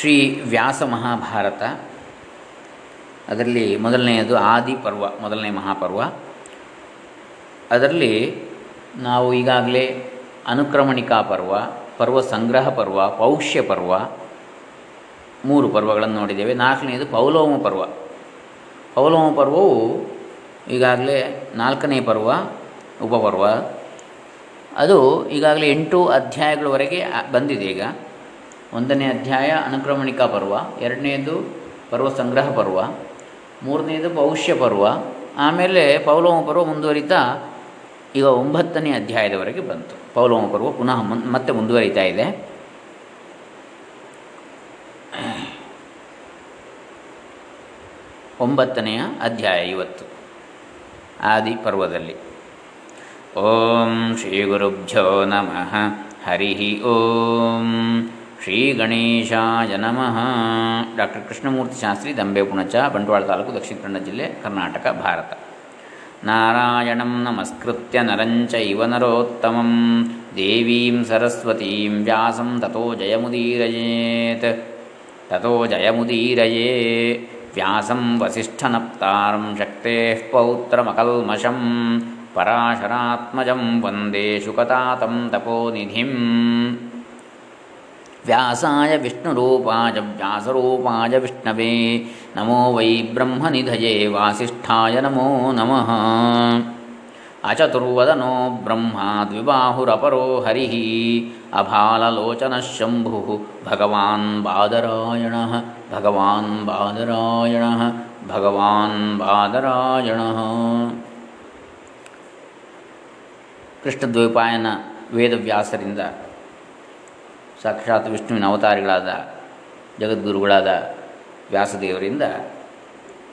ಶ್ರೀ ವ್ಯಾಸ ಮಹಾಭಾರತ. ಅದರಲ್ಲಿ ಮೊದಲನೆಯದು ಆದಿ ಪರ್ವ, ಮೊದಲನೇ ಮಹಾಪರ್ವ. ಅದರಲ್ಲಿ ನಾವು ಈಗಾಗಲೇ ಅನುಕ್ರಮಣಿಕಾ ಪರ್ವ ಪರ್ವ ಸಂಗ್ರಹ ಪರ್ವ, ಪೌಷ್ಯ ಪರ್ವ ಮೂರು ಪರ್ವಗಳನ್ನು ನೋಡಿದ್ದೇವೆ. ನಾಲ್ಕನೆಯದು ಪೌಲೋಮ ಪರ್ವ. ಪೌಲೋಮ ಪರ್ವವು ಈಗಾಗಲೇ ನಾಲ್ಕನೇ ಪರ್ವ, ಉಪಪರ್ವ. ಅದು ಈಗಾಗಲೇ ಎಂಟು ಅಧ್ಯಾಯಗಳವರೆಗೆ ಬಂದಿದೆ ಈಗ. ಒಂದನೇ ಅಧ್ಯಾಯ ಅನುಕ್ರಮಣಿಕಾ ಪರ್ವ, ಎರಡನೇದು ಪರ್ವ ಸಂಗ್ರಹ ಪರ್ವ, ಮೂರನೇದು ಪೌಷ್ಯ ಪರ್ವ. ಆಮೇಲೆ ಪೌಲೋಮ ಪರ್ವ ಮುಂದುವರಿತಾ ಈಗ ಒಂಬತ್ತನೇ ಅಧ್ಯಾಯದವರೆಗೆ ಬಂತು. ಪೌಲೋಮ ಪರ್ವ ಪುನಃ ಮತ್ತೆ ಮುಂದುವರಿತಾ ಇದೆ. ಒಂಬತ್ತನೆಯ ಅಧ್ಯಾಯ ಇವತ್ತು, ಆದಿ ಪರ್ವದಲ್ಲಿ. ಓಂ ಶ್ರೀ ಗುರುಭ್ಯೋ ನಮಃ. ಹರಿ ಓಂ. ಶ್ರೀ ಗಣೇಶಾಯ ನಮಃ ಡಾಕ್ಟರ್ ಕೃಷ್ಣಮೂರ್ತಿ ಶಾಸ್ತ್ರಿ ದಂಬೆ ಪುಣಚ ಬಂಟ್ವಾಳ ತಾಲೂಕು ದಕ್ಷಿಣ ಕನ್ನಡ ಜಿಲ್ಲೆ ಕರ್ನಾಟಕ ಭಾರತ ನಾರಾಯಣಂ ನಮಸ್ಕೃತ್ಯ ನರಂಚ ಇವ ನರೋತ್ತಮಂ ದೇವೀಂ ಸರಸ್ವತೀಂ ವ್ಯಾಸಂ ತಥೋ ಜಯಮುದೀರಯೇತ್ ತಥೋ ಜಯಮುದೀರಯೇ ವ್ಯಾಸಂ ವಸಿಷ್ಠನಪ್ತಾರಂ ಶಕ್ತೇಃ ಪೌತ್ರಮಕಲ್ಮಷಂ ಪರಾಶರಾತ್ಮಜಂ ವಂದೇ ಶುಕತಾತಂ ತಪೋನಿಧಿಂ ವ್ಯಾಸಾಯ ವಿಷ್ಣುರೂಪಾಯ ವ್ಯಾಸರೂಪಾಯ ವಿಷ್ಣವೇ ನಮೋ ವೈ ಬ್ರಹ್ಮನಿಧಯೇ ವಾಸಿಷ್ಠಾಯ ನಮೋ ನಮಃ ಅಚತುರ್ವದನೋ ಬ್ರಹ್ಮ ದ್ವಿಬಾಹುರಪರೋ ಹರಿ ಅಭಾಲಲೋಚನಃ ಶಂಭು ಭಗವಾನ್ ಬಾದರಾಯಣ ಭಗವಾನ್ ಬಾದರಾಯಣ ಭಗವಾನ್ ಬಾದರಾಯಣ ಕೃಷ್ಣದ್ವೈಪಾಯನ ವೇದವ್ಯಾಸರಿಂದ ಸಾಕ್ಷಾತ್ ವಿಷ್ಣುವಿನ ಅವತಾರಿಗಳಾದ ಜಗದ್ಗುರುಗಳಾದ ವ್ಯಾಸದೇವರಿಂದ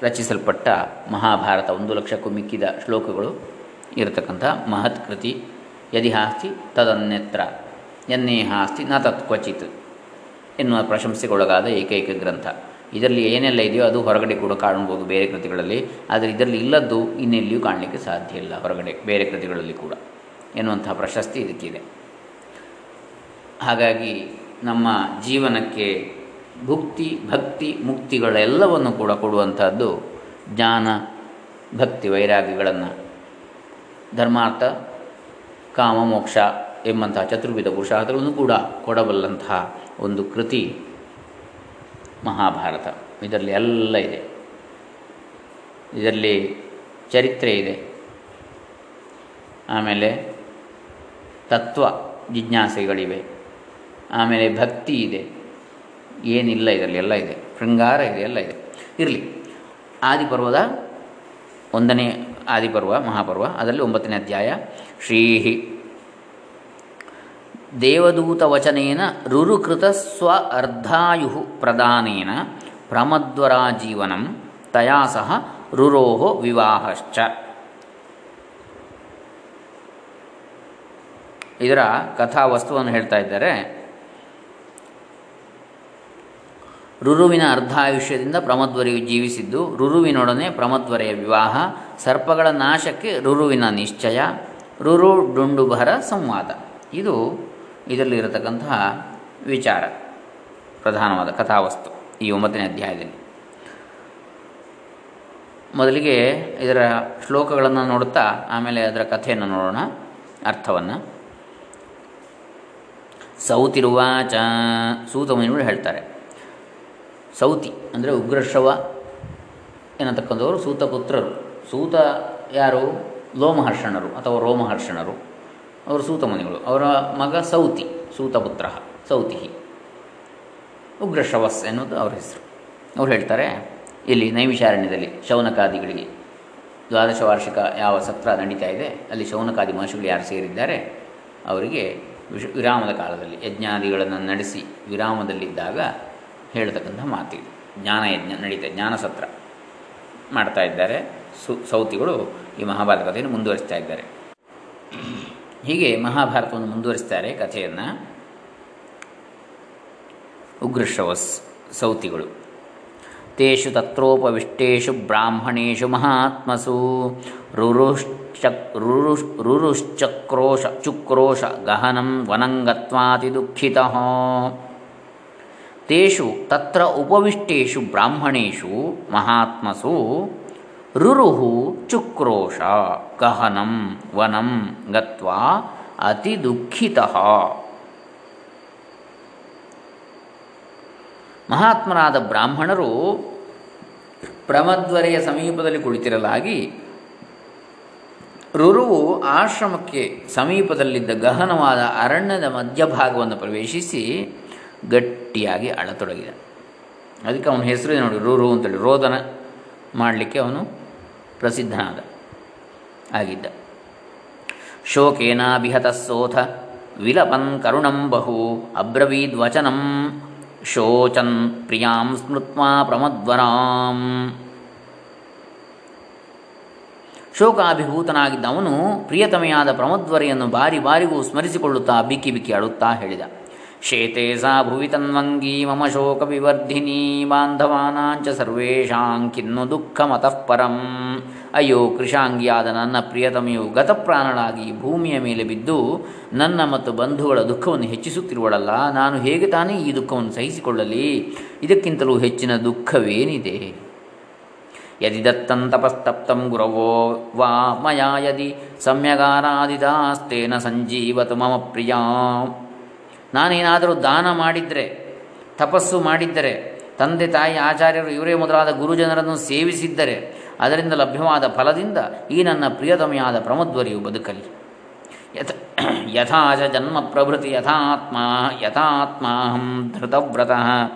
ರಚಿಸಲ್ಪಟ್ಟ ಮಹಾಭಾರತ ಒಂದು ಲಕ್ಷಕ್ಕೂ ಮಿಕ್ಕಿದ ಶ್ಲೋಕಗಳು ಇರತಕ್ಕಂಥ ಮಹತ್ ಕೃತಿ. ಯದಿ ಹಾಸ್ತಿ ತದನ್ಯತ್ರ ಎನ್ನೇ ಹಾಸ್ತಿ ನ ತತ್ ಕ್ವಚಿತ್ ಎನ್ನುವ ಪ್ರಶಂಸೆಗೊಳಗಾದ ಏಕೈಕ ಗ್ರಂಥ. ಇದರಲ್ಲಿ ಏನೆಲ್ಲ ಇದೆಯೋ ಅದು ಹೊರಗಡೆ ಕೂಡ ಕಾಣಬಹುದು ಬೇರೆ ಕೃತಿಗಳಲ್ಲಿ, ಆದರೆ ಇದರಲ್ಲಿ ಇಲ್ಲದ್ದು ಇನ್ನೆಲ್ಲಿಯೂ ಕಾಣಲಿಕ್ಕೆ ಸಾಧ್ಯ ಇಲ್ಲ ಹೊರಗಡೆ, ಬೇರೆ ಕೃತಿಗಳಲ್ಲಿ ಕೂಡ ಎನ್ನುವಂತಹ ಪ್ರಶಸ್ತಿ ಇದಕ್ಕಿದೆ. ಹಾಗಾಗಿ ನಮ್ಮ ಜೀವನಕ್ಕೆ ಭುಕ್ತಿ, ಭಕ್ತಿ, ಮುಕ್ತಿಗಳೆಲ್ಲವನ್ನು ಕೂಡ ಕೊಡುವಂಥದ್ದು ಜ್ಞಾನ, ಭಕ್ತಿ ವೈರಾಗ್ಯಗಳನ್ನು ಧರ್ಮಾರ್ಥ, ಕಾಮ, ಮೋಕ್ಷ ಎಂಬಂತಹ ಚತುರ್ವಿಧ ಪುರುಷಾರ್ಥಗಳನ್ನು ಕೂಡ ಕೊಡಬಲ್ಲಂತಹ ಒಂದು ಕೃತಿ ಮಹಾಭಾರತ. ಇದರಲ್ಲಿ ಎಲ್ಲ ಇದೆ. ಇದರಲ್ಲಿ ಚರಿತ್ರೆ ಇದೆ. ಆಮೇಲೆ ತತ್ವ, ಜಿಜ್ಞಾಸೆಗಳಿವೆ. ಆಮೇಲೆ ಭಕ್ತಿ ಇದೆ. ಏನಿಲ್ಲ ಇದರಲ್ಲಿ, ಎಲ್ಲ ಇದೆ. ಶೃಂಗಾರ ಇದೆ, ಎಲ್ಲ ಇದೆ. ಇರಲಿ. ಆದಿಪರ್ವದ ಒಂದನೇ ಆದಿಪರ್ವ, ಮಹಾಪರ್ವ, ಅದರಲ್ಲಿ ಒಂಬತ್ತನೇ ಅಧ್ಯಾಯ. ಶ್ರೀ ದೇವದೂತ ವಚನೇನ ರುರುಕೃತ ಸ್ವ ಅರ್ಧಾಯು ಪ್ರದಾನೇನ ಪ್ರಮದ್ವರಾಜೀವನಂ ತಯಾ ಸಹ ರುರೋಹೋ ವಿವಾಹಶ್ಚ. ಇದರ ಕಥಾವಸ್ತುವನ್ನು ಹೇಳ್ತಾ ಇದ್ದಾರೆ. ರುರುವಿನ ಅರ್ಧಾಯುಷ್ಯದಿಂದ ಪ್ರಮದ್ವರೆಯು ಜೀವಿಸಿದ್ದು, ರುರುವಿನೊಡನೆ ಪ್ರಮದ್ವರೆಯ ವಿವಾಹ, ಸರ್ಪಗಳ ನಾಶಕ್ಕೆ ರುರುವಿನ ನಿಶ್ಚಯ, ರುರು ಡುಂಡುಭರ ಸಂವಾದ. ಇದು ಇದರಲ್ಲಿರತಕ್ಕಂತಹ ವಿಚಾರ, ಪ್ರಧಾನವಾದ ಕಥಾವಸ್ತು ಈ ಒಂಬತ್ತನೇ ಅಧ್ಯಾಯದಲ್ಲಿ. ಮೊದಲಿಗೆ ಇದರ ಶ್ಲೋಕಗಳನ್ನು ನೋಡುತ್ತಾ, ಆಮೇಲೆ ಅದರ ಕಥೆಯನ್ನು ನೋಡೋಣ, ಅರ್ಥವನ್ನು. ಸೌತಿರುವಾಚ ಸೂತ ಮುನಿಗಳು ಹೇಳ್ತಾರೆ. ಸೌತಿ, ಅಂದರೆ ಉಗ್ರಶ್ರವ ಎನ್ನತಕ್ಕಂಥವರು ಸೂತಪುತ್ರರು. ಸೂತ ಯಾರು? ಲೋಮಹರ್ಷಣರು ಅಥವಾ ರೋಮಹರ್ಷಣರು. ಅವರು ಸೂತ ಮುನಿಗಳು. ಅವರ ಮಗ ಸೌತಿ, ಸೂತಪುತ್ರ ಸೌತಿ ಉಗ್ರಶ್ರವಸ್ ಎನ್ನುವುದು ಅವರ ಹೆಸರು. ಅವ್ರು ಹೇಳ್ತಾರೆ, ಇಲ್ಲಿ ನೈವಿಶಾರಣ್ಯದಲ್ಲಿ ಶೌನಕಾದಿಗಳಿಗೆ ದ್ವಾದಶ ವಾರ್ಷಿಕ ಯಾವ ಸತ್ರ ನಡೀತಾ ಇದೆ, ಅಲ್ಲಿ ಶೌನಕಾದಿ ಮಹರ್ಷಿಗಳು ಯಾರು ಸೇರಿದ್ದಾರೆ, ಅವರಿಗೆ ವಿಶ್ ವಿರಾಮದ ಕಾಲದಲ್ಲಿ ಯಜ್ಞಾದಿಗಳನ್ನು ನಡೆಸಿ ವಿರಾಮದಲ್ಲಿದ್ದಾಗ ಹೇಳ್ತಕ್ಕಂಥ ಮಾತಿದು. ಜ್ಞಾನಯಜ್ಞ ನಡೀತಾ, ಜ್ಞಾನ ಸತ್ರ ಮಾಡ್ತಾ ಇದ್ದಾರೆ. ಸು, ಸೌತಿಗಳು ಈ ಮಹಾಭಾರತ ಕಥೆಯನ್ನು ಮುಂದುವರಿಸ್ತಾ ಇದ್ದಾರೆ. ಹೀಗೆ ಮಹಾಭಾರತವನ್ನು ಮುಂದುವರಿಸ್ತಾರೆ ಕಥೆಯನ್ನು ಉಗ್ರಶ್ರವಸ್ ಸೌತಿಗಳು. ತೇಷು ತತ್ರೋಪವಿಷ್ಟೇಷು ಬ್ರಾಹ್ಮಣೇಶು ಮಹಾತ್ಮಸು ರುರುಶ್ಚಕ್ ರುರು ರುರುಶ್ಚಕ್ರೋಶ, ಚುಕ್ರೋಶ ಗಹನಂ ವನಂಗತ್ವಾತಿ ದುಃಖಿತಃ. ತೇಷು ತತ್ರ ಉಪವಿಷ್ಟೇಷು ಬ್ರಾಹ್ಮಣೇಶು ಮಹಾತ್ಮಸು ರುರುಹು ಚುಕ್ರೋಶ ಗಹನಂ ವನಂ ಗತ್ವಾ ಅತಿ ದುಃಖಿತ. ಮಹಾತ್ಮನಾದ ಬ್ರಾಹ್ಮಣರು ಪ್ರಮದ್ವರೆಯ ಸಮೀಪದಲ್ಲಿ ಕುಳಿತಿರಲಾಗಿ ರುರುವು ಆಶ್ರಮಕ್ಕೆ ಸಮೀಪದಲ್ಲಿದ್ದ ಗಹನವಾದ ಅರಣ್ಯದ ಮಧ್ಯಭಾಗವನ್ನು ಪ್ರವೇಶಿಸಿ ಗಟ್ಟಿಯಾಗಿ ಅಳತೊಡಗಿದ. ಅದಕ್ಕೆ ಅವನ ಹೆಸರು ನೋಡಿ, ರುರು ಅಂತೇಳಿ. ರೋದನ ಮಾಡಲಿಕ್ಕೆ ಅವನು ಪ್ರಸಿದ್ಧನಾದ, ಆಗಿದ್ದ. ಶೋಕೇನಾಭಿಹತಸ್ಸೋಥ ವಿಲಪನ್ ಕರುಣಂ ಬಹು ಅಬ್ರವೀದ್ವಚನಂ ಶೋಚನ್ ಪ್ರಿಯಾಂ ಸ್ಮೃತ್ವಾ ಪ್ರಮದ್ವರಾಂ. ಶೋಕಾಭಿಭೂತನಾಗಿದ್ದ ಅವನು ಪ್ರಿಯತಮೆಯಾದ ಪ್ರಮದ್ವರೆಯನ್ನು ಬಾರಿ ಬಾರಿಗೂ ಸ್ಮರಿಸಿಕೊಳ್ಳುತ್ತಾ, ಬಿಕ್ಕಿ ಬಿಕ್ಕಿ ಅಳುತ್ತಾ ಹೇಳಿದ. ಸಾ ಭುವಿ ತನ್ವಂಗೀ ಮಮ ಶೋಕ ಸರ್ವೇಷಾಂ ಕಿನ್ನು ದುಃಖಮತಃ ಪರಂ. ಅಯ್ಯೋ, ಕೃಷಾಂಗಿಯಾದ ನನ್ನ ಪ್ರಿಯತಮೆಯು ಗತಪ್ರಾಣಳಾಗಿ ಭೂಮಿಯ ಮೇಲೆ ಬಿದ್ದು ನನ್ನ ಮತ್ತು ಬಂಧುಗಳ ದುಃಖವನ್ನು ಹೆಚ್ಚಿಸುತ್ತಿರುವಳಲ್ಲ, ನಾನು ಹೇಗೆ ತಾನೇ ಈ ದುಃಖವನ್ನು ಸಹಿಸಿಕೊಳ್ಳಲಿ? ಇದಕ್ಕಿಂತಲೂ ಹೆಚ್ಚಿನ ದುಃಖವೇನಿದೆ? ಯದಿ ದತ್ತಂ ತಪಸ್ತಪ್ತಂ ಗುರವೋ ವಾ ಮಯಾ ಯದಿ ಸಮ್ಯಗಾರಾದಿದಾಸ್ತೇನ ಸಂಜೀವತು ಮಮ ಪ್ರಿಯ. ನಾನೇನಾದರೂ ದಾನ ಮಾಡಿದರೆ, ತಪಸ್ಸು ಮಾಡಿದ್ದರೆ, ತಂದೆ ತಾಯಿ ಆಚಾರ್ಯರು ಇವರೇ ಮೊದಲಾದ ಗುರುಜನರನ್ನು ಸೇವಿಸಿದ್ದರೆ, ಅದರಿಂದ ಲಭ್ಯವಾದ ಫಲದಿಂದ ಈ ನನ್ನ ಪ್ರಿಯತಮೆಯಾದ ಪ್ರಮದ್ವರಿಯು ಬದುಕಲಿ. ಯಥ, ಯಥಾ ಚ ಜನ್ಮ ಪ್ರಭೃತಿ ಯಥಾತ್ಮ, ಯಥಾತ್ಮಾಹಂ ಧೃತವ್ರತಃ.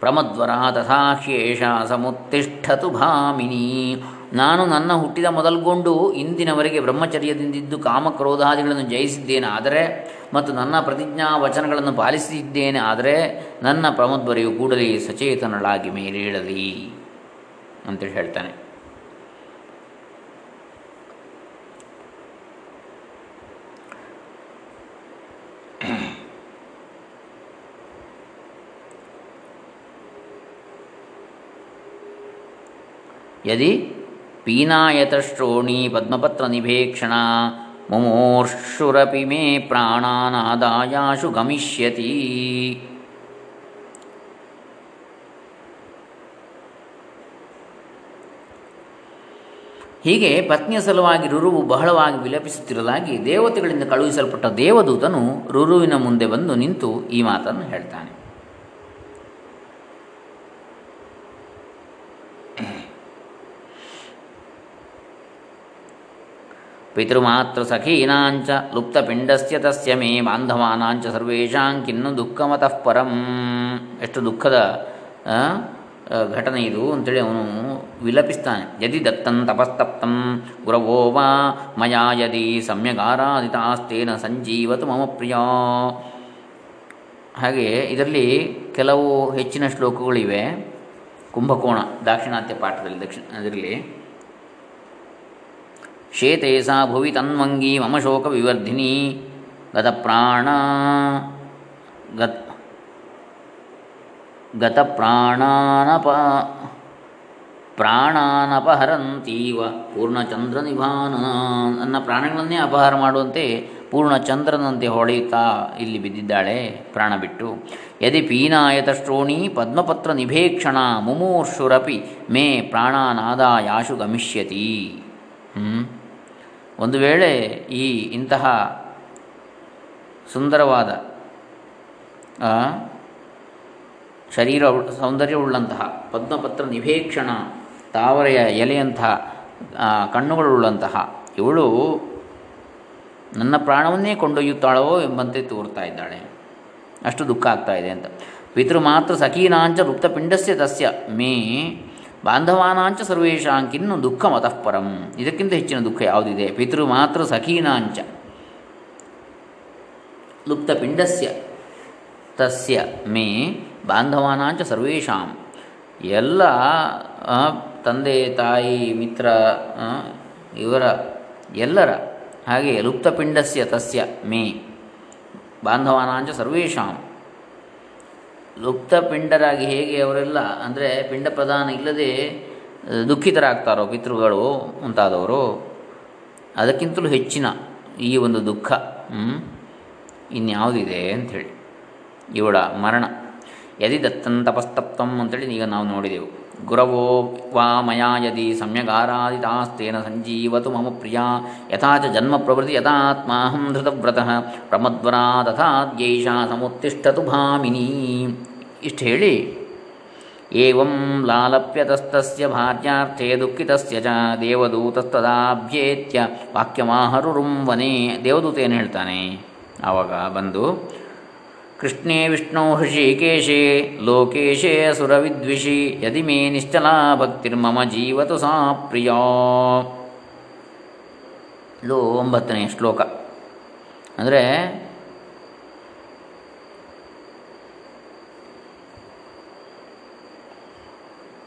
ಪ್ರಮದ್ವರ ತಥಾ ಶೇಷ ಸಮುತ್ತಿಷ್ಠತು ಭಾಮಿನಿ. ನಾನು ನನ್ನ ಹುಟ್ಟಿದ ಮೊದಲುಗೊಂಡು ಇಂದಿನವರೆಗೆ ಬ್ರಹ್ಮಚರ್ಯದಿಂದಿದ್ದು ಕಾಮಕ್ರೋಧಾದಿಗಳನ್ನು ಜಯಿಸಿದ್ದೇನೆ. ಆದರೆ ಮತ್ತು ನನ್ನ ಪ್ರತಿಜ್ಞಾ ವಚನಗಳನ್ನು ಪಾಲಿಸಿದ್ದೇನೆ. ಆದರೆ ನನ್ನ ಪ್ರಮದ್ವರೆಯು ಕೂಡಲೇ ಸಚೇತನಳಾಗಿ ಮೇಲೇಳಲಿ ಅಂತೇಳಿ ಹೇಳ್ತಾನೆ. ಯದಿ ಪೀನಾಯತಶ್ರೋಣಿ ಪದ್ಮಪತ್ರ ನಿಭೇಕ್ಷಣ ಮುಮೋರ್ಷುರಪಿ ಮೇ ಪ್ರಾಣಾನಾದಾಯಾಶು ಗಮಿಷ್ಯತಿ. ಹೀಗೆ ಪತ್ನಿಯ ಸಲುವಾಗಿ ರುರುವು ಬಹಳವಾಗಿ ವಿಲಪಿಸುತ್ತಿರಲಾಗಿ ದೇವತೆಗಳಿಂದ ಕಳುಹಿಸಲ್ಪಟ್ಟ ದೇವದೂತನು ರುರುವಿನ ಮುಂದೆ ಬಂದು ನಿಂತು ಈ ಮಾತನ್ನು ಹೇಳ್ತಾನೆ. ಪಿತೃಮಾತೃ ಸಖೀನಾಂಚ ಲುಪ್ತಪಿಂಡಸ್ಯ ತಸ್ಯ ಮೇ ಬಾಂಧವಾನಾಂಚ ಸರ್ವೇಷಾಂ ಕಿನ್ನು ದುಃಖಮತಃ ಪರಂ ಎಷ್ಟು ದುಃಖದ ಘಟನೆ ಇದು ಅಂತೇಳಿ ಅವನು ವಿಲಪಿಸ್ತಾನೆ. ಯದಿ ದತ್ತಂ ತಪಸ್ತಪ್ತಂ ಗುರವೋ ವಾ ಮಯಾ ಯದಿ ಸಮ್ಯಗಾರಾಧಿತಾಸ್ತೇನ ಸಂಜೀವತು ಮಮ ಪ್ರಿಯ। ಹಾಗೆ ಇದರಲ್ಲಿ ಕೆಲವು ಹೆಚ್ಚಿನ ಶ್ಲೋಕಗಳಿವೆ. ಕುಂಭಕೋಣ, ದಾಕ್ಷಿಣಾತ್ಯ ಪಾಠದಲ್ಲಿ, ದಕ್ಷಿಣ ಅದರಲ್ಲಿ ಶೇತೆ ಸಾ ಭುವಿ ತನ್ವಂಗಿ ಮಮ ಶೋಕ ವಿವರ್ಧಿನಿ ಗತಪ್ರಾಣ ಗತ್ ಗತ ಪ್ರಾಣಾನಪ ಪ್ರಾಣಾನಪಹರಂತೀವ ಪೂರ್ಣಚಂದ್ರ ನಿಭಾನ ನನ್ನ ಪ್ರಾಣಗಳನ್ನೇ ಅಪಹಾರ ಮಾಡುವಂತೆ ಪೂರ್ಣಚಂದ್ರನಂತೆ ಹೊಳೆಯುತ್ತಾ ಇಲ್ಲಿ ಬಿದ್ದಿದ್ದಾಳೆ ಪ್ರಾಣ ಬಿಟ್ಟು. ಯದಿ ಪೀನಾಯತಶ್ರೋಣಿ ಪದ್ಮಪತ್ರ ನಿಭೇಕ್ಷಣ ಮುಮೂರ್ಷುರಪಿ ಮೇ ಪ್ರಾಣಾನಾದಾಯಾಶು ಗಮಿಷ್ಯತಿ. ಒಂದು ವೇಳೆ ಈ ಇಂತಹ ಸುಂದರವಾದ ಶರೀರ ಸೌಂದರ್ಯವುಳ್ಳಂತಹ ಪದ್ಮಪತ್ರ ನಿಭೇಕ್ಷಣ ತಾವರೆಯ ಎಲೆಯಂತಹ ಕಣ್ಣುಗಳುಳ್ಳಂತಹ ಇವಳು ನನ್ನ ಪ್ರಾಣವನ್ನೇ ಕೊಂಡೊಯ್ಯುತ್ತಾಳೋ ಎಂಬಂತೆ ತೋರ್ತಾ ಇದ್ದಾಳೆ. ಅಷ್ಟು ದುಃಖ ಆಗ್ತಾ ಇದೆ ಅಂತ. ಪಿತೃ ಮಾತ್ರ ಸಖೀನಾಂಚ ರುಕ್ತಪಿಂಡಸ್ಯ ತಸ್ಯ ಮೇ ಬಾಂಧವಾನಾಂಚ ಸರ್ವೇಶಾಂಕಿನ್ನು ದುಃಖ ಮತಃಪರಂ ಇದಕ್ಕಿಂತ ಹೆಚ್ಚಿನ ದುಃಖ ಯಾವುದಿದೆ? ಪಿತೃ ಮಾತ್ರ ಸಖೀನಾಂಚ. ಲುಪ್ತಪಿಂಡಸ್ಯ. ತಸ್ಯ ಮೇ ಬಾಂಧವಾನಾಂಚ ಸರ್ವೇಷಾಂ. ಎಲ್ಲ ತಂದೆ, ತಾಯಿ, ಮಿತ್ರ ಇವರ, ಎಲ್ಲರ ಹಾಗೆ ಲುಪ್ತಪಿಂಡಸ್ಯ ತಸ್ಯ ಮೇ ಬಾಂಧವಾನಾಂಚ ಸರ್ವೇಷಾಂ. ಲುಪ್ತಪಿಂಡರಾಗಿ ಹೇಗೆ ಅವರೆಲ್ಲ, ಅಂದರೆ ಪಿಂಡ ಪ್ರಧಾನ ಇಲ್ಲದೆ ದುಃಖಿತರಾಗ್ತಾರೋ ಪಿತೃಗಳು ಮುಂತಾದವರು, ಅದಕ್ಕಿಂತಲೂ ಹೆಚ್ಚಿನ ಈ ಒಂದು ದುಃಖ ಇನ್ಯಾವುದಿದೆ ಅಂಥೇಳಿ. ಇವಳ ಮರಣ. ಯದಿ ದತ್ತಂತಪಸ್ತಪ್ತಂ ಅಂತೇಳಿ ಈಗ ನಾವು ನೋಡಿದೆವು. ವಾ ಮಯಾ ಯದಿ ಸಮ್ಯಗಾರಾದಿತಾಸ್ತೇನ ಸಂಜೀವತು ಮಮ ಪ್ರಿಯ ಯಥಾ ಚ ಜನ್ಮ ಪ್ರವೃತ್ತಿ ಯಥಾತ್ಮಾಹಂ ಧೃತವ್ರತಃ ಪ್ರಮದ್ವರಾ ತಥಾದ್ಯೈಷ ಸಮುತ್ತಿಷ್ಠತು ಭಾಮಿನಿ ಇಷ್ಟು ಹೇಳಿ ಏವಂ ಲಾಲಪ್ಯತಸ್ತಸ್ಯ ಭಾರ್ಯಾರ್ಥೇ ದುಃಖಿತಸ್ಯ ಚ ದೇವದೂತಸ್ತದಾಭ್ಯೇತ್ಯ ವಾಕ್ಯಮಾಹರುರುಂ ವನೇ ದೇವದೂತ ಏನು ಹೇಳ್ತಾನೆ ಆವಾಗ ಬಂದು ಕೃಷ್ಣೇ ವಿಷ್ಣು ಹೃಷಿಕೇಶೇ, ಲೋಕೇಶೇ ಅಸುರವಿದ್ವಿಷಿ ಯದಿ ಮೇ ನಿಶ್ಚಲಾ ಭಕ್ತಿರ್ಮಮ ಜೀವತು ಸಾ ಪ್ರಿಯ. ಇದು ಒಂಬತ್ತನೇ ಶ್ಲೋಕ. ಅಂದರೆ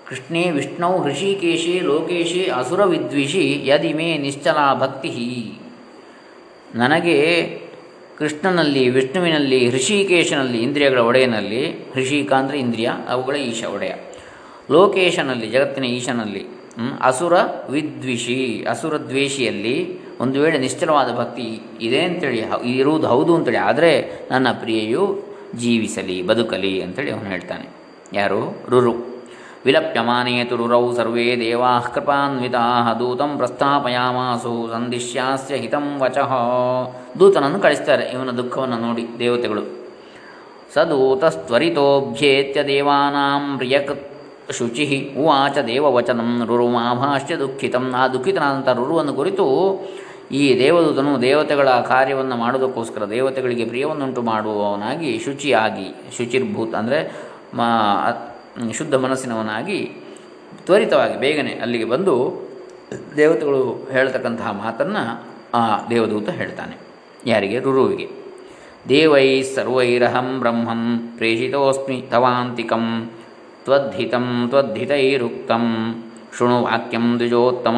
ಕೃಷ್ಣೇ ವಿಷ್ಣು ಹೃಷಿಕೇಶಿ, ಲೋಕೇಶಿ ಅಸುರವಿದ್ವಿಷಿ, ಯದಿ ಮೇ ನಿಶ್ಚಲಾ ಭಕ್ತಿ ನನಗೆ ಕೃಷ್ಣನಲ್ಲಿ, ವಿಷ್ಣುವಿನಲ್ಲಿ, ಹೃಷಿಕೇಶನಲ್ಲಿ ಇಂದ್ರಿಯಗಳ ಒಡೆಯನಲ್ಲಿ ಹೃಷಿಕ ಅಂದರೆ ಇಂದ್ರಿಯ, ಅವುಗಳ ಈಶ ಒಡೆಯ. ಲೋಕೇಶನಲ್ಲಿ, ಜಗತ್ತಿನ ಈಶನಲ್ಲಿ ಅಸುರ ವಿದ್ವಿಷಿ, ಅಸುರ ದ್ವೇಷಿಯಲ್ಲಿ ಒಂದು ವೇಳೆ ನಿಶ್ಚಲವಾದ ಭಕ್ತಿ ಇದೆ ಅಂತೇಳಿ ಇರುವುದು ಹೌದು ಅಂತೇಳಿ ಆದರೆ ನನ್ನ ಪ್ರಿಯೆಯು ಜೀವಿಸಲಿ, ಬದುಕಲಿ ಅಂತೇಳಿ ಅವನು ಹೇಳ್ತಾನೆ. ಯಾರು? ರುರು. ವಿಲಪ್ಯಮಾನೇತು ರುರೌ ಸರ್ವೇ ದೇವಾ ಕೃಪಾನ್ವಿತಾ ದೂತಂ ಪ್ರಸ್ಥಾಪಯಾಮಾಸು ಸಂದಿಶ್ಯಾಸ್ಯ ಹಿತಂ ವಚಃ ದೂತನನ್ನು ಕಳಿಸ್ತಾರೆ, ಇವನ ದುಃಖವನ್ನು ನೋಡಿ ದೇವತೆಗಳು. ಸದೂತಸ್ತ್ವರಿತೋಭ್ಯೇತ್ಯ ದೇವಾನಾಂ ಪ್ರಿಯಕ ಶುಚಿ, ಉವಾಚ ರುರು ರುರುಮಾಭಾಷ್ಯ ದುಃಖಿತಂ, ಆ ದುಃಖಿತನಾದಂಥ ರುರುವನ್ನು ಕುರಿತು ಈ ದೇವದೂತನು ದೇವತೆಗಳ ಕಾರ್ಯವನ್ನು ಮಾಡುವುದಕ್ಕೋಸ್ಕರ ದೇವತೆಗಳಿಗೆ ಪ್ರಿಯವನ್ನುಂಟು ಮಾಡುವವನಾಗಿ ಶುಚಿಯಾಗಿ, ಶುಚಿರ್ಭೂತ್ ಅಂದರೆ ಮಾ ಶುದ್ಧ ಮನಸ್ಸಿನವನಾಗಿ ತ್ವರಿತವಾಗಿ ಬೇಗನೆ ಅಲ್ಲಿಗೆ ಬಂದು ದೇವತೆಗಳು ಹೇಳ್ತಕ್ಕಂತಹ ಮಾತನ್ನು ಆ ದೇವದೂತ ಹೇಳ್ತಾನೆ. ಯಾರಿಗೆ? ರುರುವಿಗೆ. ದೇವೈ ಸರ್ವೈರಹಂ ಬ್ರಹ್ಮಂ ಪ್ರೇಷಿತೋಸ್ಮಿ ತವಾಂತಿಕಂ ತ್ವದ್ಧಿತಂ ತ್ವದ್ಧಿತೈರುಕ್ತಂ. ಶೃಣು ವಾಕ್ಯಂ ದ್ವಿಜೋತ್ತಮ.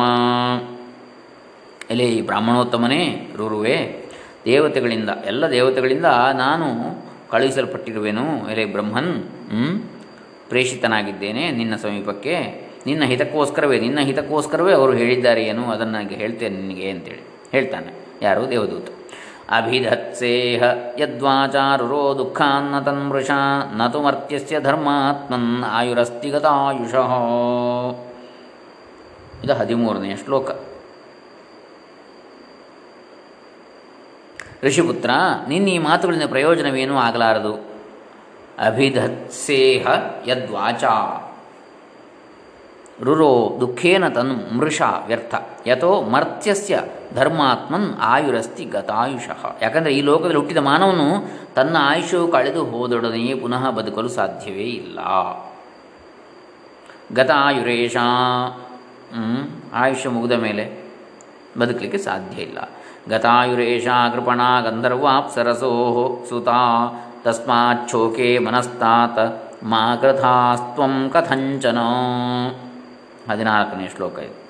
ಎಲೆ ಬ್ರಾಹ್ಮಣೋತ್ತಮನೇ, ರುರುವೆ, ದೇವತೆಗಳಿಂದ, ಎಲ್ಲ ದೇವತೆಗಳಿಂದ ನಾನು ಕಳುಹಿಸಲ್ಪಟ್ಟಿರುವೆನು. ಎಲೆ ಬ್ರಹ್ಮನ್ ಪ್ರೇಷಿತನಾಗಿದ್ದೇನೆ, ನಿನ್ನ ಸಮೀಪಕ್ಕೆ, ನಿನ್ನ ಹಿತಕ್ಕೋಸ್ಕರವೇ ನಿನ್ನ ಹಿತಕ್ಕೋಸ್ಕರವೇ ಅವರು ಹೇಳಿದ್ದಾರೆ ಏನು ಅದನ್ನು ಹೇಳ್ತೇನೆ ನಿನಗೆ ಅಂತೇಳಿ ಹೇಳ್ತಾನೆ. ಯಾರು? ದೇವದೂತ. ಅಭಿಧತ್ಸೇಹ ಯದ್ವಾಚಾರುರೋ ದುಃಖಾನ್ನ ತನ್ಮೃಷ ನತು ಮರ್ತ್ಯಸ್ಯ ಧರ್ಮಾತ್ಮನ್ ಆಯುರಸ್ತಿಗತಾಯುಷ. ಇದು ಹದಿಮೂರನೆಯ ಶ್ಲೋಕ. ಋಷಿಪುತ್ರ, ನಿನ್ನ ಈ ಮಾತುಗಳಿಂದ ಪ್ರಯೋಜನವೇನೂ ಆಗಲಾರದು. ಅಭಿಧತ್ಸೇಹ ಯದ್ವಾಚ. ರುರೋ ದುಃಖೇನ ತನ್ ಮೃಷ ವ್ಯರ್ಥ. ಯಥೋ ಮರ್ತ್ಯಸ್ಯ ಧರ್ಮಾತ್ಮನ್ ಆಯುರಸ್ತಿ ಗತಾಯುಷಃ. ಯಾಕಂದರೆ ಈ ಲೋಕದಲ್ಲಿ ಹುಟ್ಟಿದ ಮಾನವನು ತನ್ನ ಆಯುಷ್ಯ ಕಳೆದು ಹೋದೊಡನೆಯೇ ಪುನಃ ಬದುಕಲು ಸಾಧ್ಯವೇ ಇಲ್ಲ. ಗತಾಯುರೇಶ ಆಯುಷ್ಯ ಮುಗಿದ ಮೇಲೆ ಬದುಕಲಿಕ್ಕೆ ಸಾಧ್ಯ ಇಲ್ಲ. ಗತಾಯುರೇಶ ಕೃಪಣ ಗಂಧರ್ವಾಪ್ಸರಸೋ ಸುತಾ ತಸ್ಮಾಚ್ಛೋಕೆ ಮನಸ್ತಾತ ಮಾ ಕೃಥಾಸ್ತ್ವಂ ಕಥಂಚನ ಹದಿನಾಲ್ಕನೇ ಶ್ಲೋಕ ಇದು.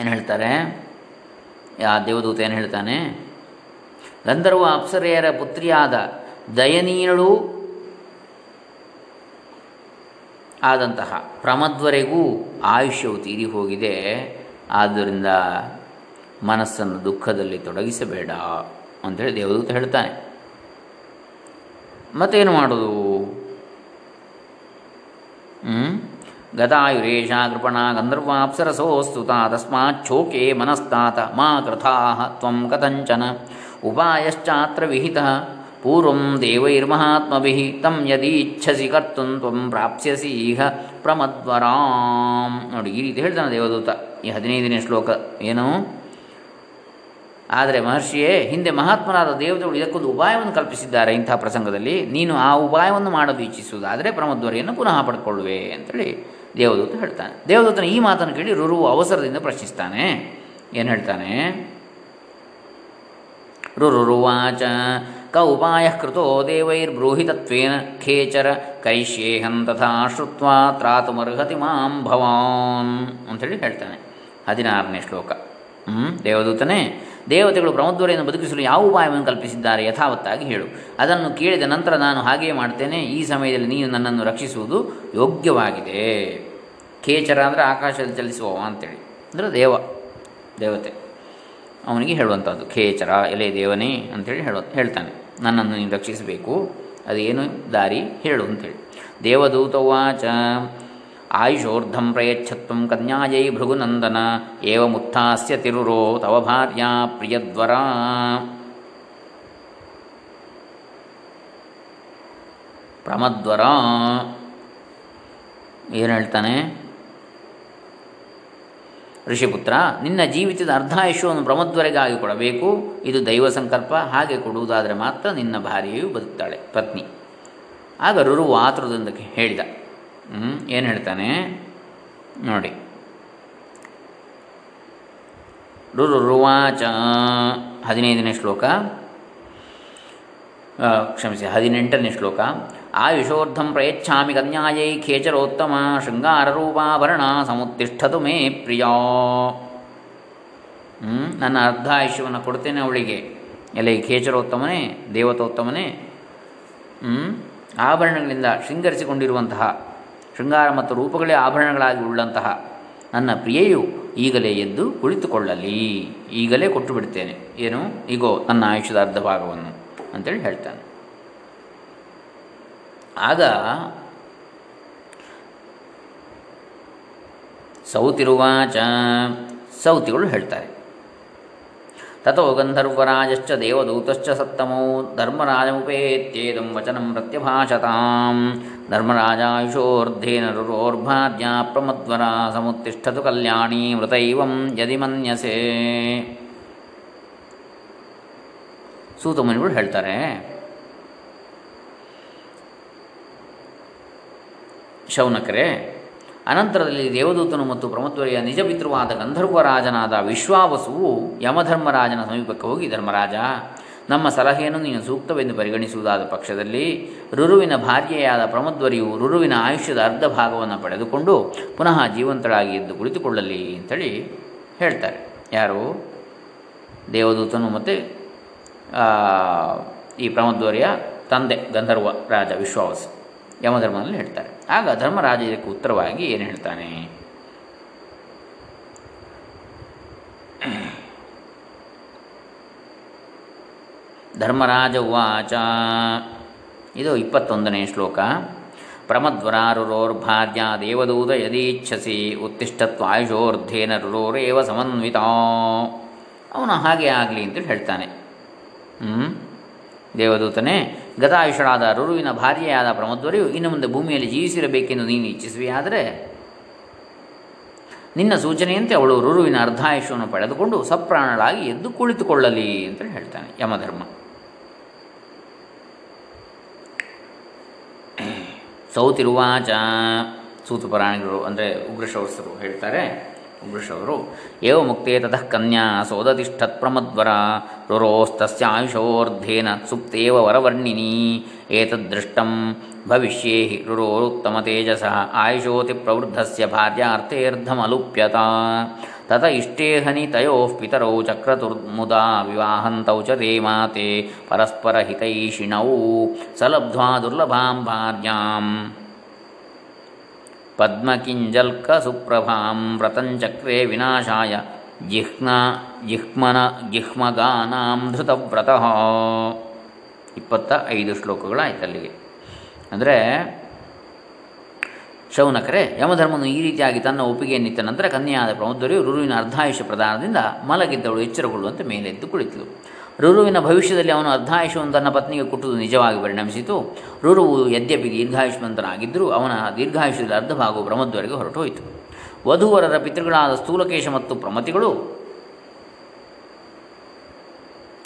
ಏನು ಹೇಳ್ತಾರೆ? ಆ ದೇವದೂತ ಏನು ಹೇಳ್ತಾನೆ? ಗಂಧರ್ವ ಅಪ್ಸರೆಯರ ಪುತ್ರಿಯಾದ ದಯನೀಯಳು ಆದಂತಹ ಪ್ರಮದ್ವರೆಗೂ ಆಯುಷ್ಯವು ತೀರಿ ಹೋಗಿದೆ. ಆದ್ದರಿಂದ ಮನಸ್ಸನ್ನು ದುಃಖದಲ್ಲಿ ತೊಡಗಿಸಬೇಡ. ಅಂಥೇಳಿ ದೇವದೂತ ಹೇಳ್ತಾನೆ. ಮತ್ತೇನು ಮಾಡೋದು? ಗದಾಯುರೇಶ ಕೃಪಣ ಗಂಧರ್ವಾಪ್ಸರಸೋಸ್ತುತ ತಸ್ಮಾಚ್ಛೋಕೆ ಮನಸ್ತಾತ ಮಾ ಕೃಥಾ ತ್ವಂ ಕಥಂಚನ ಉಪಾಯಶ್ಚಾತ್ರ ವಿಹಿತ ಪೂರ್ವಂ ದೇವೈರ್ಮಹಾತ್ಮಭಿ ತಂ ಯದೀಚ್ಛಸಿ ಕರ್ತುಂ ತ್ವಂ ಪ್ರಾಪ್ಸ್ಯಸಿ ಇಹ ಪ್ರಮದ್ವರಾಂ. ನೋಡಿ ಈ ರೀತಿ ಹೇಳ್ತಾನೆ ದೇವದೂತ ಈ ಹದಿನೈದನೇ ಶ್ಲೋಕ. ಏನು? ಆದರೆ ಮಹರ್ಷಿಯೇ, ಹಿಂದೆ ಮಹಾತ್ಮರಾದ ದೇವತೆಗಳು ಇದಕ್ಕೊಂದು ಉಪಾಯವನ್ನು ಕಲ್ಪಿಸಿದ್ದಾರೆ ಇಂಥ ಪ್ರಸಂಗದಲ್ಲಿ. ನೀನು ಆ ಉಪಾಯವನ್ನು ಮಾಡಲು ಇಚ್ಛಿಸುವುದಾದರೆ ಪ್ರಮದ್ವರಿಯನ್ನು ಪುನಃ ಪಡ್ಕೊಳ್ಳುವೆ ಅಂತೇಳಿ ದೇವದೂತ ಹೇಳ್ತಾನೆ. ದೇವದೂತನ ಈ ಮಾತನ್ನು ಕೇಳಿ ರುರು ಅವಸರದಿಂದ ಪ್ರಶ್ನಿಸ್ತಾನೆ. ಏನು ಹೇಳ್ತಾನೆ? ರುರುವಾಚ ಕ ಉಪಾಯ ಕೃತೋ ದೇವೈರ್ಬ್ರೂಹಿತತ್ವೇನ ಖೇಚರ ಕೈಶ್ಯೇಹಂ ತಥಾ ಶ್ರುತ್ವಾ ತ್ರಾತುಮರ್ಹತಿ ಮಾಂ ಭವಾನ್ ಅಂತೇಳಿ ಹೇಳ್ತಾನೆ. ಹದಿನಾರನೇ ಶ್ಲೋಕ. ಹ್ಞೂ ದೇವದೂತನೇ ದೇವತೆಗಳು ಬ್ರಹ್ಮದ್ವರೆಯನ್ನು ಬದುಕಿಸಲು ಯಾವ ಉಪಾಯವನ್ನು ಕಲ್ಪಿಸಿದ್ದಾರೆ ಯಥಾವತ್ತಾಗಿ ಹೇಳು. ಅದನ್ನು ಕೇಳಿದ ನಂತರ ನಾನು ಹಾಗೆಯೇ ಮಾಡ್ತೇನೆ ಈ ಸಮಯದಲ್ಲಿ ನೀನು ನನ್ನನ್ನು ರಕ್ಷಿಸುವುದು ಯೋಗ್ಯವಾಗಿದೆ. ಖೇಚರ ಅಂದರೆ ಆಕಾಶದಲ್ಲಿ ಚಲಿಸುವವ ಅಂತೇಳಿ. ಅಂದರೆ ದೇವ, ದೇವತೆ. ಅವನಿಗೆ ಹೇಳುವಂಥದ್ದು ಖೇಚರ ಎಲೆ ದೇವನೇ ಅಂತೇಳಿ ಹೇಳ ಹೇಳ್ತಾನೆ. ನನ್ನನ್ನು ನೀನು ರಕ್ಷಿಸಬೇಕು. ಅದೇನು ದಾರಿ? ಹೇಳು ಅಂತೇಳಿ. ದೇವದೂತವಾಚ ಆಯುಷೋರ್ಧಂ ಪ್ರಯಚ್ಛತ್ವಂ ಕನ್ಯಾಯೈ ಭೃಗುನಂದನ ಏವ ಮುತ್ಥಾಸ್ಯ ತಿರುರೋ ತವ ಭಾರ್ಯಾ ಪ್ರಿಯದ್ವರ ಪ್ರಮದ್ವರ ಏನು ಹೇಳ್ತಾನೆ? ಋಷಿಪುತ್ರ, ನಿನ್ನ ಜೀವಿತದ ಅರ್ಧಾಯುಷ್ಯವನ್ನು ಪ್ರಮದ್ವರೆಗಾಗಿ ಕೊಡಬೇಕು. ಇದು ದೈವ ಸಂಕಲ್ಪ, ಹಾಗೆ ಕೊಡುವುದಾದರೆ ಮಾತ್ರ ನಿನ್ನ ಭಾರ್ಯೆಯು ಬದುಕ್ತಾಳೆ. ಪತ್ನಿ. ಆಗ ರುರು ಆತುರದೊಂದಕ್ಕೆ ಹೇಳಿದ. ಏನು ಹೇಳ್ತಾನೆ? ನೋಡಿ. ರುರುವಾಚ ಹದಿನೈದನೇ ಶ್ಲೋಕ. ಕ್ಷಮಿಸಿ, ಹದಿನೆಂಟನೇ ಶ್ಲೋಕ. ಆಯುಷೋರ್ಧಂ ಪ್ರಯಚ್ಛಾಮಿ ಕನ್ಯಾಯೈ ಖೇಚರೋತ್ತಮ ಶೃಂಗಾರರೂಪಾಭರಣ ಸಮುತ್ತಿಷ್ಠದು ಮೇ ಪ್ರಿಯ. ನನ್ನ ಅರ್ಧ ಆಯುಷ್ಯವನ್ನು ಕೊಡ್ತೇನೆ ಅವಳಿಗೆ. ಎಲೆ ಖೇಚರೋತ್ತಮನೇ, ದೇವತೋತ್ತಮನೇ. ಆಭರಣಗಳಿಂದ ಶೃಂಗರಿಸಿಕೊಂಡಿರುವಂತಹ ಶೃಂಗಾರ ಮತ್ತು ರೂಪಗಳೇ ಆಭರಣಗಳಾಗಿ ಉಳ್ಳಂತಹ ನನ್ನ ಪ್ರಿಯೆಯು ಈಗಲೇ ಎದ್ದು ಕುಳಿತುಕೊಳ್ಳಲಿ. ಈಗಲೇ ಕೊಟ್ಟು ಬಿಡ್ತೇನೆ ಏನು? ಈಗೋ ನನ್ನ ಆಯುಷ್ಯದ ಅರ್ಧ ಭಾಗವನ್ನು ಅಂತೇಳಿ ಹೇಳ್ತಾನೆ. ಆಗ ಸೌತಿರುವಾಚ, ಸೌತಿಗಳು ಹೇಳ್ತಾರೆ. ತಥೋ ಗಂಧರ್ವರಾಜಶ್ಚ ದೇವದೂತಶ್ಚ ಸತ್ತಮೋ ಧರ್ಮರಾಜಮುಪೇತ್ಯೇದಂ ವಚನಂ ಪ್ರತ್ಯಭಾಷತಾಂ ಧರ್ಮರಾಜಾಯುಷೋರ್ಧೇನ ರುರೋರ್ಭಾದ್ಯ ಪ್ರಮದ್ವರ ಸಮುತ್ತಿಷ್ಠತು ಕಲ್ಯಾಣಿ ಮೃತೈವಂ ಯದಿ ಮನ್ಯಸೆ ಸೂತಮುನಿಗಳು ಹೇಳ್ತಾರೆ, ಶೌನಕರೇ ಅನಂತರದಲ್ಲಿ ದೇವದೂತನು ಮತ್ತು ಪ್ರಮತ್ವರಿಯ ನಿಜ ಪಿತೃವಾದ ಗಂಧರ್ವರಾಜನಾದ ವಿಶ್ವಾವಸುವು ಯಮಧರ್ಮರಾಜನ ಸಮೀಪಕ್ಕೆ ಹೋಗಿ ಧರ್ಮರಾಜ, ನಮ್ಮ ಸಲಹೆಯನ್ನು ನೀನು ಸೂಕ್ತವೆಂದು ಪರಿಗಣಿಸುವುದಾದ ಪಕ್ಷದಲ್ಲಿ ರುರುವಿನ ಭಾರ್ಯೆಯಾದ ಪ್ರಮದ್ವರಿಯು ರುರುವಿನ ಆಯುಷ್ಯದ ಅರ್ಧ ಭಾಗವನ್ನು ಪಡೆದುಕೊಂಡು ಪುನಃ ಜೀವಂತಳಾಗಿ ಎದ್ದು ಕುಳಿತುಕೊಳ್ಳಲಿ ಅಂತೇಳಿ ಹೇಳ್ತಾರೆ. ಯಾರು? ದೇವದೂತನು ಮತ್ತು ಈ ಪ್ರಮದ್ವರಿಯ ತಂದೆ ಗಂಧರ್ವ ರಾಜ ವಿಶ್ವಾವಸು, ಯಮಧರ್ಮದಲ್ಲಿ ಹೇಳ್ತಾರೆ. ಆಗ ಧರ್ಮರಾಜ ಇದಕ್ಕೆ ಉತ್ತರವಾಗಿ ಏನು ಹೇಳ್ತಾನೆ? ಧರ್ಮರಾಜ ಉವಾಚ. ಇದು ಇಪ್ಪತ್ತೊಂದನೇ ಶ್ಲೋಕ. ಪ್ರಮದ್ವರಾರುರೋರ್ಭಾರ್ಯ ದೇವದೂತ ಯದೀಚ್ಛಸಿ ಉತ್ತಿಷ್ಠತ್ವಾಯುಷೋರ್ಧೇನ ರುರೋರೇವ ಸಮನ್ವಿತ. ಅವನು ಹಾಗೆ ಆಗಲಿ ಅಂತೇಳಿ ಹೇಳ್ತಾನೆ. ಹ್ಞೂ ದೇವದೂತನೇ ಗತಾಯುಷಳಾದ ರುರುವಿನ ಭಾರ್ಯೆಯಾದ ಪ್ರಮದ್ವರಿಯು ಇನ್ನು ಮುಂದೆ ಭೂಮಿಯಲ್ಲಿ ಜೀವಿಸಿರಬೇಕೆಂದು ನೀನು ಇಚ್ಛಿಸುವಿಯಾದರೆ ನಿನ್ನ ಸೂಚನೆಯಂತೆ ಅವಳು ರುರುವಿನ ಅರ್ಧಾಯುಷವನ್ನು ಪಡೆದುಕೊಂಡು ಸಪ್ರಾಣಳಾಗಿ ಎದ್ದು ಕುಳಿತುಕೊಳ್ಳಲಿ ಅಂತ ಹೇಳ್ತಾನೆ ಯಮಧರ್ಮ. ಸೌತಿರುವಾಚ ಸೂತಪರಾಣಿಗಳು ಅಂದರೆ ಉಗ್ರಶವಸರು ಹೇಳ್ತಾರೆ ವೃಷವರು ಏವ ಮುಕ್ತೆ ತತಃ ಕನ್ಯಾ ಸೋದತಿಷ್ಠತ್ ಪ್ರಮದ್ವರ ರುರೋಸ್ತಸ್ಯ ಆಯುಷೋರ್ಧೇನ ಸುಪ್ತೇವ ವರವರ್ಣಿನಿ ಏತದೃಷ್ಟಂ ಭವಿಷ್ಯೇ ರುರೋರುತ್ತಮ ತೇಜಸ ಆಯುಷೋತಿ ಪ್ರವೃದ್ಧಸ್ಯ ಭಾರ್ಯಾರ್ಥೇರ್ಧಮಲುಪ್ಯತ ತತ ಇಷ್ಟೇ ಹನಿ ತಯೋ ಪಿತರೌ ಚಕ್ರತುರ್ಮುದಾ ವಿವಾಹಂತೌ ಚ ತೇ ಮಾತೆ ಪರಸ್ಪರ ಹಿತೈಷಿಣೌ ಸಲಬ್ಧ್ವಾ ದುರ್ಲಭಾಂ ಭಾರ್ಯಾಂ ಪದ್ಮಕಿಂಜಲ್ಕ ಸುಪ್ರಭಾಂ ವ್ರತಂಚಕ್ರೆ ವಿನಾಶಾಯ ಜಿಹ್ನ ಜಿಹ್ಮನ ಧೃತವ್ರತಃ. ಇಪ್ಪತ್ತ ಐದು ಶ್ಲೋಕಗಳಾಯ್ತು ಅಂದರೆ ಶೌನಕರೆ, ಯಮಧರ್ಮನು ಈ ರೀತಿಯಾಗಿ ತನ್ನ ಒಪ್ಪಿಗೆಯನ್ನಿತ್ತ ನಂತರ ಕನ್ಯಾದ ಪ್ರಮೋದರಿಯು ರುರುವಿನ ಅರ್ಧಾಯುಷ ಪ್ರದಾನದಿಂದ ಮಲಗಿದ್ದವಳು ಎಚ್ಚರಗೊಳ್ಳುವಂತೆ ಮೇಲೆದ್ದು ಕುಳಿತಳು. ರುರುವಿನ ಭವಿಷ್ಯದಲ್ಲಿ ಅವನು ಅರ್ಧಾಯುಷವನ್ನು ತನ್ನ ಪತ್ನಿಗೆ ಕೊಟ್ಟುದು ನಿಜವಾಗಿ ಪರಿಣಮಿಸಿತು. ರುರುವು ಯದ್ಯಪಿ ದೀರ್ಘಾಯುಷ್ಮಂತನಾಗಿದ್ದರೂ ಅವನ ದೀರ್ಘಾಯುಷ್ಯದಲ್ಲಿ ಅರ್ಧ ಭಾಗವು ಪ್ರಮದ್ವರೆಗೆ ಹೊರಟು ಹೋಯಿತು ವಧುವರರ ಪಿತೃಗಳಾದ ಸ್ಥೂಲಕೇಶ ಮತ್ತು ಪ್ರಮತಿಗಳು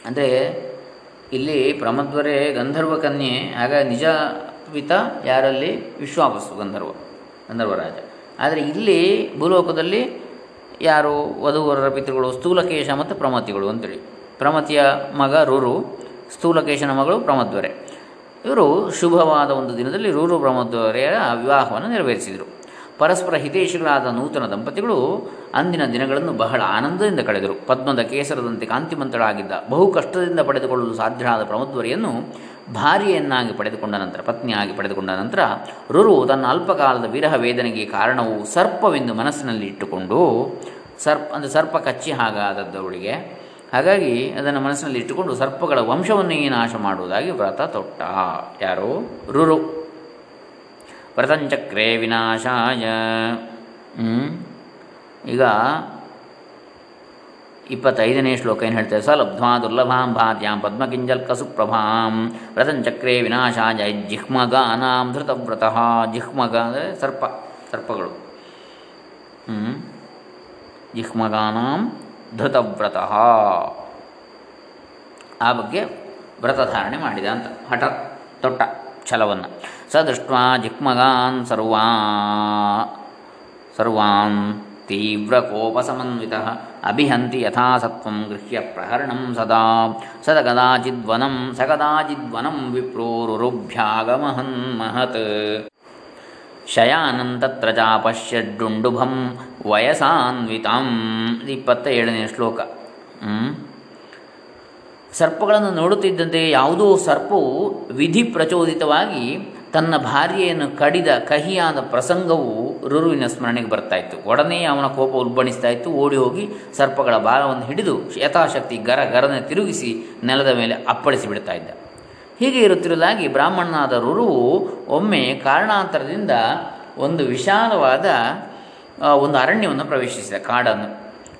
ಅಂದರೆ ಇಲ್ಲಿ ಪ್ರಮದ್ವರೆ ಗಂಧರ್ವ ಕನ್ಯೆ, ಆಗ ನಿಜ ಪಿತ ಯಾರಲ್ಲಿ? ವಿಶ್ವಾಪಸ್ಸು ಗಂಧರ್ವ ಗಂಧರ್ವರಾಜ ಆದರೆ ಇಲ್ಲಿ ಭೂಲೋಕದಲ್ಲಿ ಯಾರು? ವಧುವರರ ಪಿತೃಗಳು, ಸ್ಥೂಲಕೇಶ ಮತ್ತು ಪ್ರಮತಿಗಳು ಅಂತೇಳಿ. ಪ್ರಮತಿಯ ಮಗ ರುರು, ಸ್ಥೂಲಕೇಶನ ಮಗಳು ಪ್ರಮದ್ವರೆ. ಇವರು ಶುಭವಾದ ಒಂದು ದಿನದಲ್ಲಿ ರೂರು ಪ್ರಮದ್ವರೆಯರ ವಿವಾಹವನ್ನು ನೆರವೇರಿಸಿದರು. ಪರಸ್ಪರ ಹಿತೇಶಿಗಳಾದ ನೂತನ ದಂಪತಿಗಳು ಅಂದಿನ ದಿನಗಳನ್ನು ಬಹಳ ಆನಂದದಿಂದ ಕಳೆದರು. ಪದ್ಮದ ಕೇಸರದಂತೆ ಕಾಂತಿಮಂತಳಾಗಿದ್ದ ಬಹು ಕಷ್ಟದಿಂದ ಪಡೆದುಕೊಳ್ಳಲು ಸಾಧ್ಯವಾದ ಪ್ರಮದ್ವರಿಯನ್ನು ಭಾರ್ಯೆಯನ್ನಾಗಿ ಪಡೆದುಕೊಂಡ ನಂತರ, ಪತ್ನಿಯಾಗಿ ಪಡೆದುಕೊಂಡ ನಂತರ ರುರು ತನ್ನ ಅಲ್ಪಕಾಲದ ವಿರಹ ವೇದನೆಗೆ ಕಾರಣವು ಸರ್ಪವೆಂದು ಮನಸ್ಸಿನಲ್ಲಿ ಇಟ್ಟುಕೊಂಡು, ಸರ್ಪ ಅಂದರೆ ಸರ್ಪ ಕಚ್ಚಿ ಹಾಗಾದದ್ದವಳಿಗೆ ಹಾಗಾಗಿ ಅದನ್ನು ಮನಸ್ಸಿನಲ್ಲಿ ಇಟ್ಟುಕೊಂಡು ಸರ್ಪಗಳ ವಂಶವನ್ನೇ ನಾಶ ಮಾಡುವುದಾಗಿ ವ್ರತ ತೊಟ್ಟ. ಯಾರು? ರುರು. ವ್ರತಂಚಕ್ರೇ ವಿನಾಶಾಯ. ಈಗ ಇಪ್ಪತ್ತೈದನೇ ಶ್ಲೋಕ ಏನು ಹೇಳ್ತೇವೆ? ಸ ಲಬ್ಧ್ವಾ ದುರ್ಲಭಾಂ ಭಾತ್ಯಾಂ ಪದ್ಮಕಿಂಜಲ್ಕ ಸುಪ್ರಭಾಂ ವ್ರತಂಚಕ್ರೇ ವಿನಾಶಾಯ ಜಿಹ್ಮಗಾನಾಂ ಧೃತವ್ರತಃ. ಜಿಹ್ಮಗ ಅಂದರೆ ಸರ್ಪ, ಸರ್ಪಗಳು. ಹ್ಮ್? ಜಿಹ್ಮಗಾನಾಂ ಧೃತವ್ರತಃ. ಆ ಬಗ್ಗೆ ವ್ರತಧಾರಣೆ ಮಾಡಿದ ಅಂತ. ಹಠ ತೊಟ್ಟ ಛಲವನ್ನು. ಸ ದೃಷ್ಟ ಜಿಗ್ಮಗಾನ್ ಸರ್ವಾ, ಸರ್ವಾನ್ ತೀವ್ರಕೋಪಸಮನ್ವಿತ ಅಭಿಹಂತಿ ಯಥಾ ಸತ್ವಂ ಗೃಹ್ಯ ಪ್ರಹರಣಂ ಸದಾ. ಸದ ಕದಾಚಿದ್ವನಂ, ಸ ಕದಾಚಿದ್ವನಂ ವಿಪ್ರೋರುರುಭ್ಯಾಗಮಹನ್ ಮಹತ್ ಶಯಾನಂ ತತ್ರ ಚಾಪಶ್ಯಡ್ಡುಂಡುಭಂ ವಯಸಾನ್ವಿತಾಂ. ಇಪ್ಪತ್ತ ಏಳನೇ ಶ್ಲೋಕ ಸರ್ಪಗಳನ್ನು ನೋಡುತ್ತಿದ್ದಂತೆ ಯಾವುದೋ ಸರ್ಪವು ವಿಧಿ ಪ್ರಚೋದಿತವಾಗಿ ತನ್ನ ಭಾರ್ಯೆಯನ್ನು ಕಡಿದ ಕಹಿಯಾದ ಪ್ರಸಂಗವು ರುರುವಿನ ಸ್ಮರಣೆಗೆ ಬರ್ತಾ ಇತ್ತು. ಒಡನೆ ಅವನ ಕೋಪ ಉಲ್ಬಣಿಸ್ತಾ ಇತ್ತು. ಓಡಿ ಹೋಗಿ ಸರ್ಪಗಳ ಬಾಲವನ್ನು ಹಿಡಿದು ಯಥಾಶಕ್ತಿ ಗರ ಗರನೆ ತಿರುಗಿಸಿ ನೆಲದ ಮೇಲೆ ಅಪ್ಪಳಿಸಿ ಬಿಡ್ತಾ ಇದ್ದ. ಹೀಗೆ ಇರುತ್ತಿರುವುದಾಗಿ ಬ್ರಾಹ್ಮಣನಾದ ರುರುವು ಒಮ್ಮೆ ಕಾರಣಾಂತರದಿಂದ ಒಂದು ವಿಶಾಲವಾದ ಒಂದು ಅರಣ್ಯವನ್ನು ಪ್ರವೇಶಿಸಿದ ಕಾಡನ್ನು.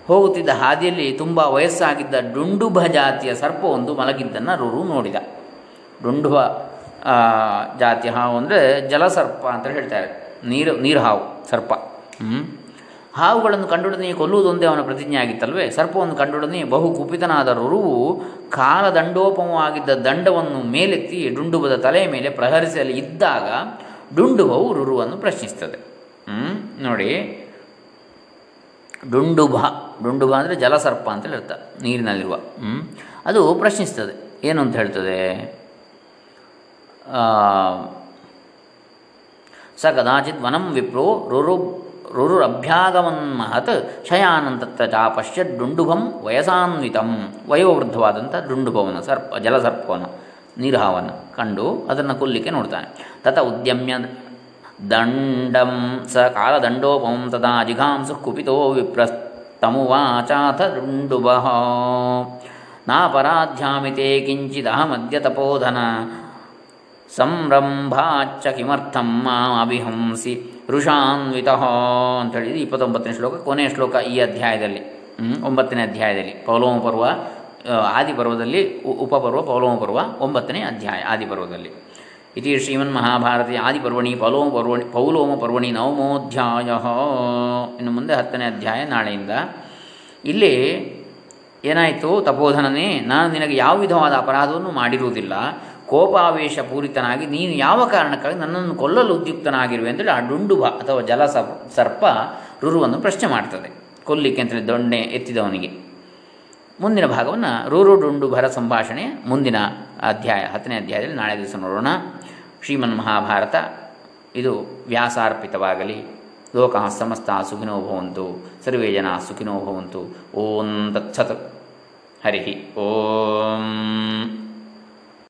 ಹೋಗುತ್ತಿದ್ದ ಹಾದಿಯಲ್ಲಿ ತುಂಬ ವಯಸ್ಸಾಗಿದ್ದ ಡುಂಡುಭ ಜಾತಿಯ ಸರ್ಪವೊಂದು ಮಲಗಿದ್ದನ್ನು ರುರು ನೋಡಿದ. ಡುಂಡುಭ ಜಾತಿ ಹಾವು ಅಂದರೆ ಜಲಸರ್ಪ ಅಂತ ಹೇಳ್ತಾರೆ. ನೀರು ನೀರು ಹಾವು ಸರ್ಪ? ಹಾವುಗಳನ್ನು ಕಂಡೊಡನೆಯೇ ಕೊಲ್ಲುವುದೊಂದೇ ಅವನ ಪ್ರತಿಜ್ಞೆ ಆಗಿತ್ತಲ್ವೇ ಸರ್ಪವನ್ನು ಕಂಡೊಡನೆ ಬಹು ಕುಪಿತನಾದ ರುರುವು ಕಾಲದಂಡೋಪಮವಾಗಿದ್ದ ದಂಡವನ್ನು ಮೇಲೆತ್ತಿ ಡುಂಡುಬದ ತಲೆಯ ಮೇಲೆ ಪ್ರಹರಿಸಲು ಇದ್ದಾಗ ಡುಂಡುಬವು ರುರುವನ್ನು ಪ್ರಶ್ನಿಸ್ತದೆ? ನೋಡಿ. ಡುಂಡುಭ. ಡುಂಡುಭ ಅಂದರೆ ಜಲಸರ್ಪ ಅಂತ ಹೇಳ್ತ ನೀರಿನಲ್ಲಿರುವ? ಅದು ಪ್ರಶ್ನಿಸ್ತದೆ ಏನು ಅಂತ ಹೇಳ್ತದೆ? ಸ ಕದಾಚಿತ್ ವನಂ ವಿಪ್ರೋ ರುರು ರುರುರಭ್ಯಾಗಮನ್ಮಹತ್ ಶಯಾನಂತತ್ರ ಚಾಪಶ್ಯ ಡುಂಡುಭಂ ವಯಸಾನ್ವಿತಂ. ವಯೋವೃದ್ಧವಾದಂಥ ಡುಂಡುಭವನ ಸರ್ಪ ಜಲಸರ್ಪವನ್ನು ನೀರ್ಹಾವನ್ನು ಕಂಡು ಅದನ್ನು ಕೊಲ್ಲಿಕ್ಕೆ ನೋಡ್ತಾನೆ. ತತ ಉದ್ಯಮ್ಯ ದಂಡಂ ಸ ಕಾಲದಂಡೋಪಮಂ ತದಾ ಜಿಘಾಂಸು ಕುಪಿತೋ ವಿಪ್ರಸ್ತಮುವಾಚಾಥ ಡುಂಡುಭಃ. ನಾಪರಾಧ್ಯಾಮಿತೆ ಕಿಂಚಿದಹಮದ್ಯ ತಪೋಧನ ಸಂರಂಭಾಚ್ಚ ಕಿಮರ್ಥಂ ಮಾಮಭಿಹಂಸಿ ಋಷಾನ್ವಿತ ಅಂತ ಹೇಳಿದ್ರು ಇಪ್ಪತ್ತೊಂಬತ್ತನೇ ಶ್ಲೋಕ, ಕೊನೆಯ ಶ್ಲೋಕ ಈ ಅಧ್ಯಾಯದಲ್ಲಿ ಒಂಬತ್ತನೇ ಅಧ್ಯಾಯದಲ್ಲಿ. ಪೌಲೋಮ ಪರ್ವ ಆದಿ ಆದಿಪರ್ವದಲ್ಲಿ ಉಪಪರ್ವ, ಪೌಲೋಮ ಪರ್ವ, ಒಂಬತ್ತನೇ ಅಧ್ಯಾಯ, ಆದಿಪರ್ವದಲ್ಲಿ. ಇತಿ ಶ್ರೀಮನ್ ಮಹಾಭಾರತಿ ಆದಿಪರ್ವಣಿ, ಪೌಲೋಮ ಪರ್ವಣಿ ಪೌಲೋಮ ಪರ್ವಣಿ ನವಮೋಧ್ಯಾಯ. ಇನ್ನು ಮುಂದೆ ಹತ್ತನೇ ಅಧ್ಯಾಯ ನಾಳೆಯಿಂದ. ಇಲ್ಲಿ ಏನಾಯಿತು ತಪೋಧನನೇ, ನಾನು ನಿನಗೆ ಯಾವ ವಿಧವಾದ ಅಪರಾಧವನ್ನು ಮಾಡಿರುವುದಿಲ್ಲ ಕೋಪಾವೇಶ ಪೂರಿತನಾಗಿ ನೀನು ಯಾವ ಕಾರಣಕ್ಕಾಗಿ ನನ್ನನ್ನು ಕೊಲ್ಲಲು ಉದ್ಯುಕ್ತನಾಗಿರುವೆ ಅಂತೇಳಿ ಆ ಡುಂಡುಭ ಅಥವಾ ಜಲ ಸರ್ಪ ರುರುವನ್ನು ಪ್ರಶ್ನೆ ಮಾಡ್ತದೆ. ಕೊಲ್ಲಿಕ್ಕೆ ಅಂತೇಳಿ ದೊಣ್ಣೆ ಎತ್ತಿದವನಿಗೆ. ಮುಂದಿನ ಭಾಗವನ್ನು ರೂರು ಡುಂಡುಭರ ಸಂಭಾಷಣೆ ಮುಂದಿನ ಅಧ್ಯಾಯ, ಹತ್ತನೇ ಅಧ್ಯಾಯದಲ್ಲಿ ನಾಳೆ ದಿವಸ ನೋಡೋಣ. ಶ್ರೀಮನ್ ಮಹಾಭಾರತ, ಇದು ವ್ಯಾಸಾರ್ಪಿತವಾಗಲಿ. ಲೋಕ ಸಮಸ್ತ ಸುಖಿನೋ ಭವಂತು, ಸರ್ವೇ ಜನ ಸುಖಿನೋ ಭವಂತು. ಓಂ ತತ್ಸತ್ ಹರಿ ಓಂ.